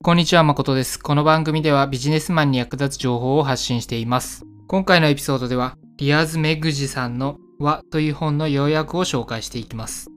こんにちは、誠です。この番組ではビジネスマンに役立つ情報を発信しています。今回のエピソードでは、リアーズ・メグジさんの和という本の要約を紹介していきます。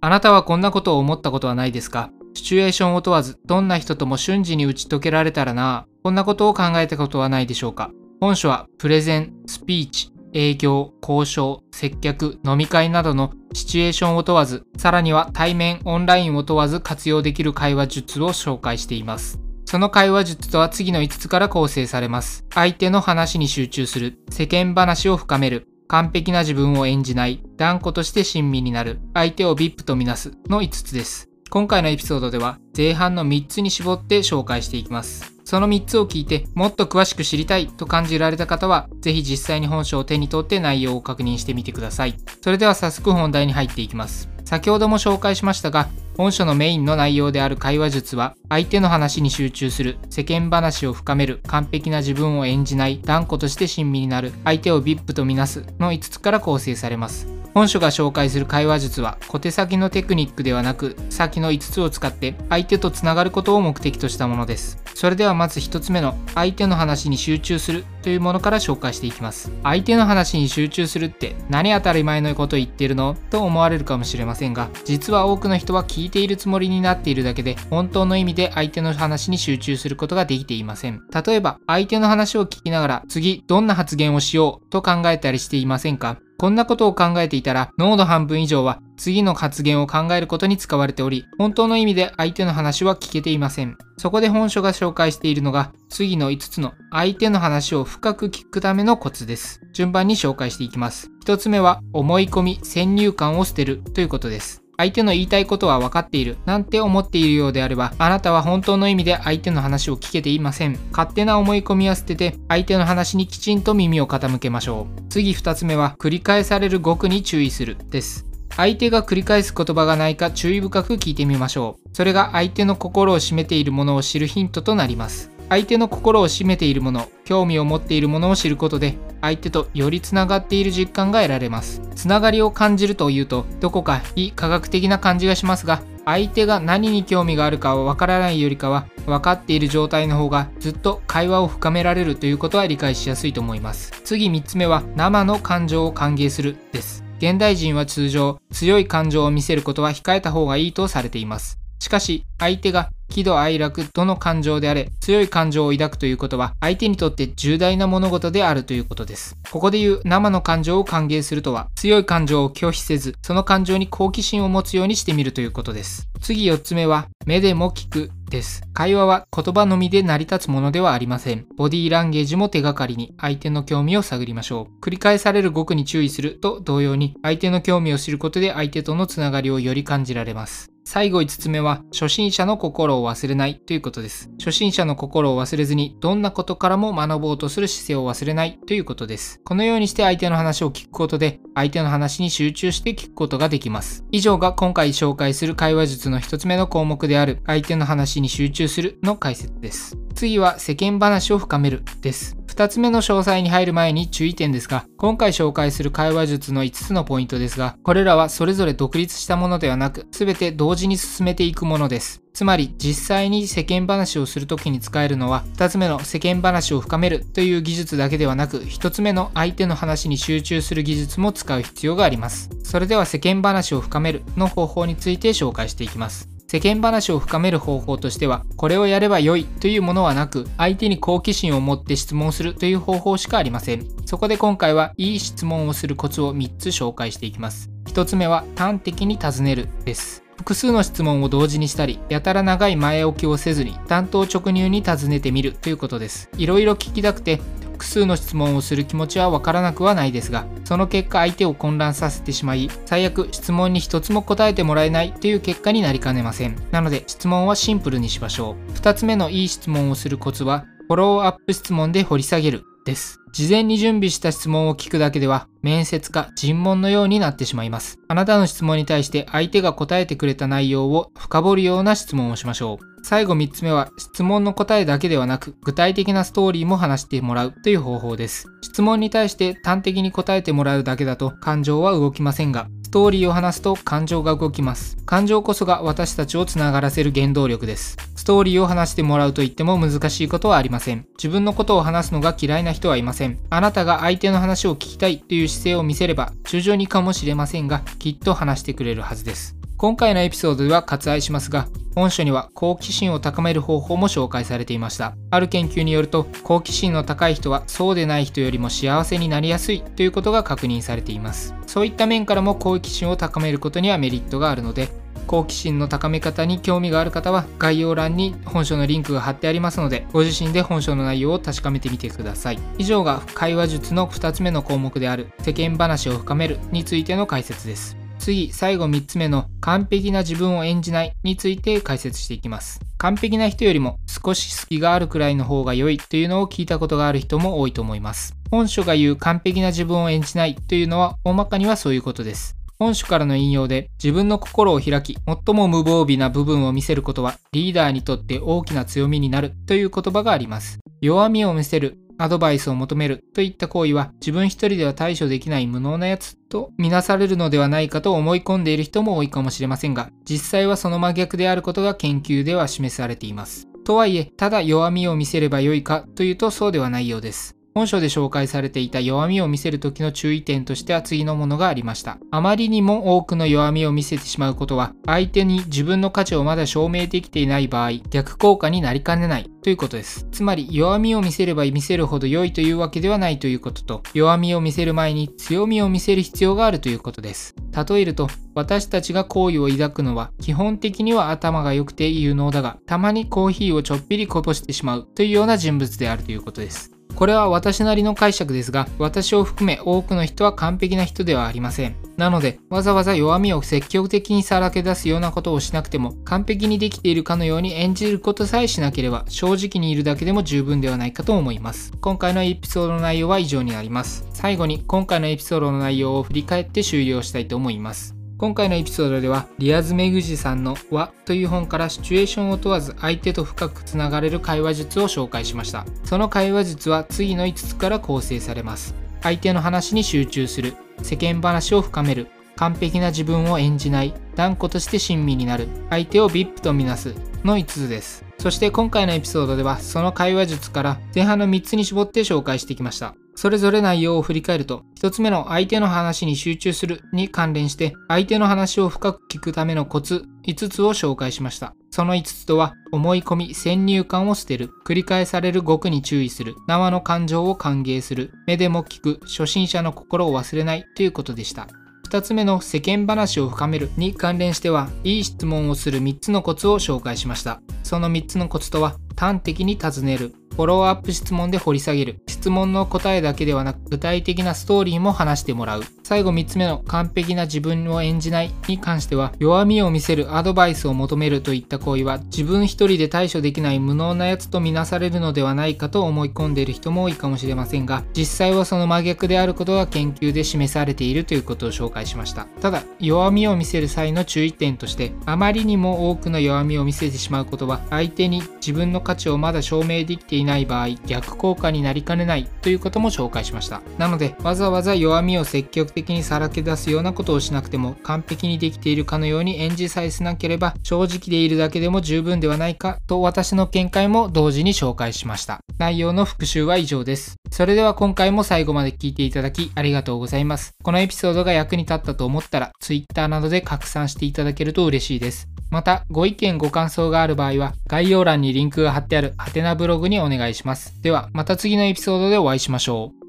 あなたはこんなことを思ったことはないですか？シチュエーションを問わず、どんな人とも瞬時に打ち解けられたらな？こんなことを考えたことはないでしょうか？本書は、プレゼン、スピーチ、営業、交渉、接客、飲み会などのシチュエーションを問わず、さらには対面、オンラインを問わず活用できる会話術を紹介しています。その会話術とは次の5つから構成されます。相手の話に集中する、世間話を深める、完璧な自分を演じない、断固として親身になる、相手を VIP とみなすの5つです。今回のエピソードでは前半の3つに絞って紹介していきます。その3つを聞いてもっと詳しく知りたいと感じられた方は、是非実際に本書を手に取って内容を確認してみてください。それでは早速本題に入っていきます。先ほども紹介しましたが、本書のメインの内容である会話術は、相手の話に集中する、世間話を深める、完璧な自分を演じない、断固として親身になる、相手を VIP とみなすの5つから構成されます。本書が紹介する会話術は小手先のテクニックではなく先の5つを使って相手とつながることを目的としたものですそれではまず1つ目の相手の話に集中するというものから紹介していきます。相手の話に集中するって何当たり前のこと言ってるの？と思われるかもしれませんが実は多くの人は聞いているつもりになっているだけで本当の意味で相手の話に集中することができていません。例えば相手の話を聞きながら次どんな発言をしよう？と考えたりしていませんか？こんなことを考えていたら脳の半分以上は次の発言を考えることに使われており本当の意味で相手の話は聞けていません。そこで本書が紹介しているのが次の5つの相手の話を深く聞くためのコツです。順番に紹介していきます。1つ目は思い込み先入観を捨てるということです。相手の言いたいことは分かっているなんて思っているようであればあなたは本当の意味で相手の話を聞けていません。勝手な思い込みは捨てて相手の話にきちんと耳を傾けましょう。次2つ目は繰り返される語句に注意するです。相手が繰り返す言葉がないか注意深く聞いてみましょう。それが相手の心を占めているものを知るヒントとなります。相手の心を占めているもの興味を持っているものを知ることで相手とよりつながっている実感が得られます。つながりを感じるというとどこか非科学的な感じがしますが相手が何に興味があるかはわからないよりかは分かっている状態の方がずっと会話を深められるということは理解しやすいと思います。次3つ目は生の感情を歓迎するです。現代人は通常強い感情を見せることは控えた方がいいとされています。しかし相手が喜怒哀楽どの感情であれ強い感情を抱くということは相手にとって重大な物事であるということです。ここで言う生の感情を歓迎するとは強い感情を拒否せずその感情に好奇心を持つようにしてみるということです。次4つ目は目でも聞くです。会話は言葉のみで成り立つものではありません。ボディーランゲージも手がかりに相手の興味を探りましょう。繰り返される語句に注意すると同様に相手の興味を知ることで相手とのつながりをより感じられます。最後5つ目は初心者の心を忘れないということです。初心者の心を忘れずにどんなことからも学ぼうとする姿勢を忘れないということです。このようにして相手の話を聞くことで相手の話に集中して聞くことができます。以上が今回紹介する会話術の1つ目の項目である相手の話に集中するの解説です。次は世間話を深めるです。2つ目の詳細に入る前に注意点ですが、今回紹介する会話術の5つのポイントですが、これらはそれぞれ独立したものではなく、全て同時に進めていくものです。つまり実際に世間話をするときに使えるのは2つ目の世間話を深めるという技術だけではなく1つ目の相手の話に集中する技術も使う必要がありますそれでは世間話を深めるの方法について紹介していきます世間話を深める方法としては、これをやれば良いというものはなく、相手に好奇心を持って質問するという方法しかありません。そこで今回はいい質問をするコツを3つ紹介していきます。1つ目は端的に尋ねるです。複数の質問を同時にしたり、やたら長い前置きをせずに、担当直入に尋ねてみるということです。いろいろ聞きたくて、複数の質問をする気持ちはわからなくはないですが、その結果相手を混乱させてしまい、最悪質問に一つも答えてもらえないという結果になりかねません。なので質問はシンプルにしましょう。2つ目のいい質問をするコツは、フォローアップ質問で掘り下げるです。事前に準備した質問を聞くだけでは面接か尋問のようになってしまいます。あなたの質問に対して相手が答えてくれた内容を深掘るような質問をしましょう。最後3つ目は質問の答えだけではなく具体的なストーリーも話してもらうという方法です。質問に対して端的に答えてもらうだけだと感情は動きませんがストーリーを話すと感情が動きます。感情こそが私たちをつながらせる原動力です。ストーリーを話してもらうと言っても難しいことはありません。自分のことを話すのが嫌いな人はいません。あなたが相手の話を聞きたいという姿勢を見せれば、徐々にかもしれませんが、きっと話してくれるはずです。今回のエピソードでは割愛しますが、本書には好奇心を高める方法も紹介されていました。ある研究によると、好奇心の高い人はそうでない人よりも幸せになりやすいということが確認されています。そういった面からも好奇心を高めることにはメリットがあるので、好奇心の高め方に興味がある方は概要欄に本書のリンクが貼ってありますのでご自身で本書の内容を確かめてみてください以上が会話術の2つ目の項目である世間話を深めるについての解説です次、最後3つ目の完璧な自分を演じないについて解説していきます。完璧な人よりも少し隙があるくらいの方が良いというのを聞いたことがある人も多いと思います。本書が言う完璧な自分を演じないというのは大まかにはそういうことです。本書からの引用で自分の心を開き最も無防備な部分を見せることはリーダーにとって大きな強みになるという言葉があります。弱みを見せるアドバイスを求めるといった行為は自分一人では対処できない無能なやつとみなされるのではないかと思い込んでいる人も多いかもしれませんが、実際はその真逆であることが研究では示されています。とはいえ、ただ弱みを見せればよいかというとそうではないようです。本書で紹介されていた弱みを見せる時の注意点としては次のものがありました。あまりにも多くの弱みを見せてしまうことは、相手に自分の価値をまだ証明できていない場合、逆効果になりかねないということです。つまり、弱みを見せれば見せるほど良いというわけではないということと、弱みを見せる前に強みを見せる必要があるということです。例えると、私たちが好意を抱くのは、基本的には頭が良くて有能だが、たまにコーヒーをちょっぴりこぼしてしまうというような人物であるということです。これは私なりの解釈ですが、私を含め多くの人は完璧な人ではありません。なので、わざわざ弱みを積極的にさらけ出すようなことをしなくても、完璧にできているかのように演じることさえしなければ、正直にいるだけでも十分ではないかと思います。今回のエピソードの内容は以上になります。最後に、今回のエピソードの内容を振り返って終了したいと思います。今回のエピソードではリアズ・メグジさんの「和」という本からシチュエーションを問わず相手と深くつながれる会話術を紹介しました。その会話術は次の5つから構成されます。相手の話に集中する世間話を深める完璧な自分を演じない断固として親身になる相手を VIP とみなすの5つです。そして今回のエピソードではその会話術から前半の3つに絞って紹介してきました。それぞれ内容を振り返ると、1つ目の相手の話に集中するに関連して、相手の話を深く聞くためのコツ5つを紹介しました。その5つとは、思い込み、先入観を捨てる、繰り返される語句に注意する、生の感情を歓迎する、目でも聞く、初心者の心を忘れないということでした。2つ目の世間話を深めるに関連しては、いい質問をする3つのコツを紹介しました。その3つのコツとは、端的に尋ねる、フォローアップ質問で掘り下げる。質問の答えだけではなく具体的なストーリーも話してもらう。最後3つ目の完璧な自分を演じないに関しては弱みを見せるアドバイスを求めるといった行為は自分一人で対処できない無能なやつとみなされるのではないかと思い込んでいる人も多いかもしれませんが実際はその真逆であることが研究で示されているということを紹介しました。ただ弱みを見せる際の注意点としてあまりにも多くの弱みを見せてしまうことは相手に自分の価値をまだ証明できていない場合逆効果になりかねないということも紹介しました。なのでわざわざ弱みを積極的にさらけ出すようなことをしなくても完璧にできているかのように演じさえしなければ正直でいるだけでも十分ではないかと私の見解も同時に紹介しました。内容の復習は以上です。それでは今回も最後まで聞いていただきありがとうございます。このエピソードが役に立ったと思ったら Twitter などで拡散していただけると嬉しいです。また、ご意見ご感想がある場合は、概要欄にリンクが貼ってあるハテナブログにお願いします。では、また次のエピソードでお会いしましょう。